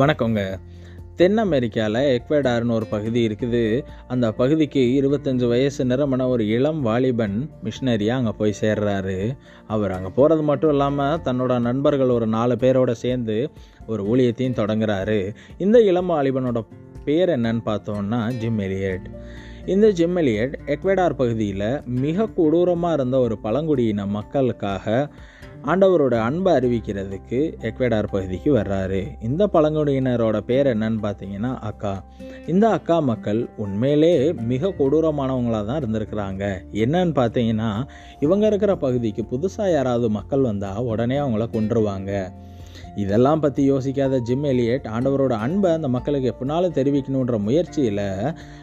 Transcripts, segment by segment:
வணக்கங்க. தென் அமெரிக்காவில் எக்வடார்னு ஒரு பகுதி இருக்குது. அந்த பகுதிக்கு இருபத்தஞ்சு வயசு நிறமன ஒரு இளம் வாலிபன் மிஷினரியாக அங்கே போய் சேர்றாரு. அவர் அங்கே போகிறது மட்டும் இல்லாமல் தன்னோட நண்பர்கள் ஒரு நாலு பேரோட சேர்ந்து ஒரு ஊழியத்தையும் தொடங்குறாரு. இந்த இளம் வாலிபனோட பேர் என்னன்னு பார்த்தோம்னா ஜிம் எலியட். இந்த ஜிம் எலியட் எக்வடார் பகுதியில் மிக கொடூரமாக இருந்த ஒரு பழங்குடியின மக்களுக்காக ஆண்டவரோட அன்பை அறிவிக்கிறதுக்கு எக்வெடார் பகுதிக்கு வர்றாரு. இந்த பழங்குடியினரோட பேர் என்னன்னு பார்த்தீங்கன்னா அக்கா. இந்த அக்கா மக்கள் உண்மையிலே மிக கொடூரமானவங்களாக தான் இருந்திருக்கிறாங்க. என்னன்னு பார்த்தீங்கன்னா இவங்க இருக்கிற பகுதிக்கு புதுசாக யாராவது மக்கள் வந்தால் உடனே அவங்கள கொன்றுவாங்க. இதெல்லாம் பற்றி யோசிக்காத ஜிம் எலியட் ஆண்டவரோட அன்பை அந்த மக்களுக்கு எப்படினாலும் தெரிவிக்கணுன்ற முயற்சியில்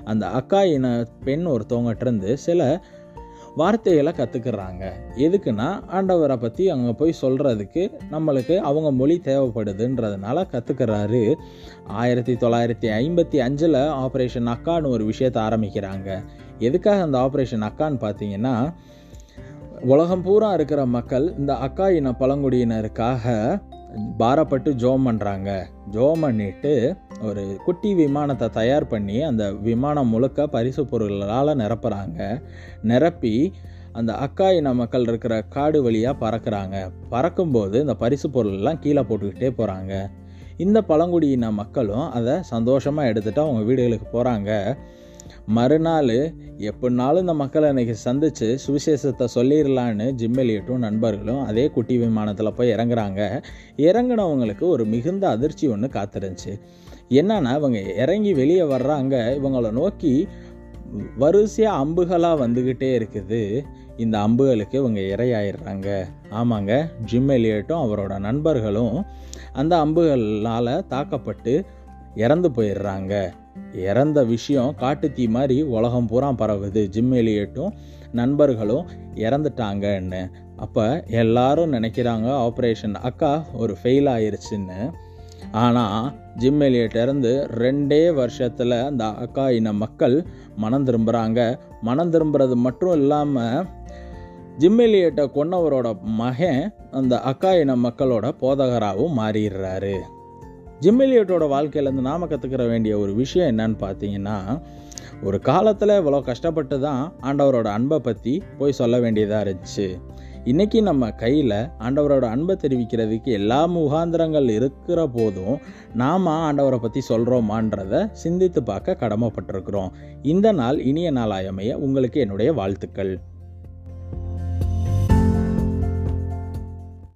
அந்த அக்கா இன பெண் ஒருத்தவங்ககிட்ட இருந்து சில வார்த்தைகளை கற்றுக்குறாங்க எதுக்குன்னா ஆண்டவரை பற்றி அங்கே போய் சொல்கிறதுக்கு நம்மளுக்கு அவங்க மொழி தேவைப்படுதுன்றதுனால கற்றுக்கிறாரு ஆயிரத்தி தொள்ளாயிரத்தி ஐம்பத்தி அஞ்சில் ஆப்ரேஷன் அக்கான்னு ஒரு விஷயத்தை ஆரம்பிக்கிறாங்க. எதுக்காக அந்த ஆப்ரேஷன் அக்கான்னு பார்த்தீங்கன்னா உலகம் பூரா இருக்கிற மக்கள் இந்த அக்கா இன பழங்குடியினருக்காக பாரப்பட்டு ஜோம் பண்ணுறாங்க ஜோம் பண்ணிட்டு ஒரு குட்டி விமானத்தை தயார் பண்ணி அந்த விமானம் முழுக்க பரிசு பொருள்களால் நிரப்புகிறாங்க நிரப்பி அந்த அக்கா இன மக்கள் இருக்கிற காடு வழியாக பறக்கிறாங்க. பறக்கும்போது இந்த பரிசு பொருள்லாம் கீழே போட்டுக்கிட்டே போகிறாங்க இந்த பழங்குடியின மக்களும் அதை சந்தோஷமாக எடுத்துகிட்டு அவங்க வீடுகளுக்கு போகிறாங்க மறுநாள் எப்படினாலும் இந்த மக்களை இன்றைக்கி சந்தித்து சுவிசேஷத்தை சொல்லிடலான்னு ஜிம்மெலியட்டும் நண்பர்களும் அதே குட்டி விமானத்தில் போய் இறங்குறாங்க. இறங்கினவங்களுக்கு ஒரு மிகுந்த அதிர்ச்சி ஒன்று காத்திருந்துச்சு. என்னன்னா இவங்க இறங்கி வெளியே வர்றாங்க. இவங்கள நோக்கி வரிசையாக அம்புகளாக வந்துக்கிட்டே இருக்குது. இந்த அம்புகளுக்கு இவங்க இரையாயிடுறாங்க. ஆமாங்க ஜிம் எலியட்டும் அவரோட நண்பர்களும் அந்த அம்புகளால் தாக்கப்பட்டு இறந்து போயிடுறாங்க. இறந்த விஷயம் காட்டுத்தீ மாதிரி உலகம் பூரா பரவுது. ஜிம் எலியட்டும் நண்பர்களும் இறந்துட்டாங்கன்னு. அப்போ எல்லாரும் நினைக்கிறாங்க ஆப்ரேஷன் அக்கா ஒரு ஃபெயில் ஆயிருச்சுன்னு. ஆனால் ஜிம் இறந்து ரெண்டே வருஷத்தில் அந்த அக்கா இன மக்கள் மனம் திரும்புகிறாங்க மனம் திரும்புறது மட்டும் இல்லாமல் ஜிம் எலியட்டை கொன்னவரோட மகன் அந்த அக்கா இன மக்களோட போதகராகவும் மாறிடுறாரு. ஜிம் எலியட்டோட வாழ்க்கையிலேருந்து நாம் கற்றுக்கிற வேண்டிய ஒரு விஷயம் என்னன்னு பார்த்தீங்கன்னா ஒரு காலத்தில் இவ்வளோ கஷ்டப்பட்டு தான் ஆண்டவரோட அன்பை பற்றி போய் சொல்ல வேண்டியதாக இருந்துச்சு. இன்றைக்கி நம்ம கையில் ஆண்டவரோட அன்பை தெரிவிக்கிறதுக்கு எல்லா முகாந்திரங்கள் இருக்கிற போதும் நாம் ஆண்டவரை பற்றி சொல்கிறோமான்றதை சிந்தித்து பார்க்க கடமைப்பட்டிருக்கிறோம். இந்த நாள் இனிய நாளாயமைய உங்களுக்கு என்னுடைய வாழ்த்துக்கள்.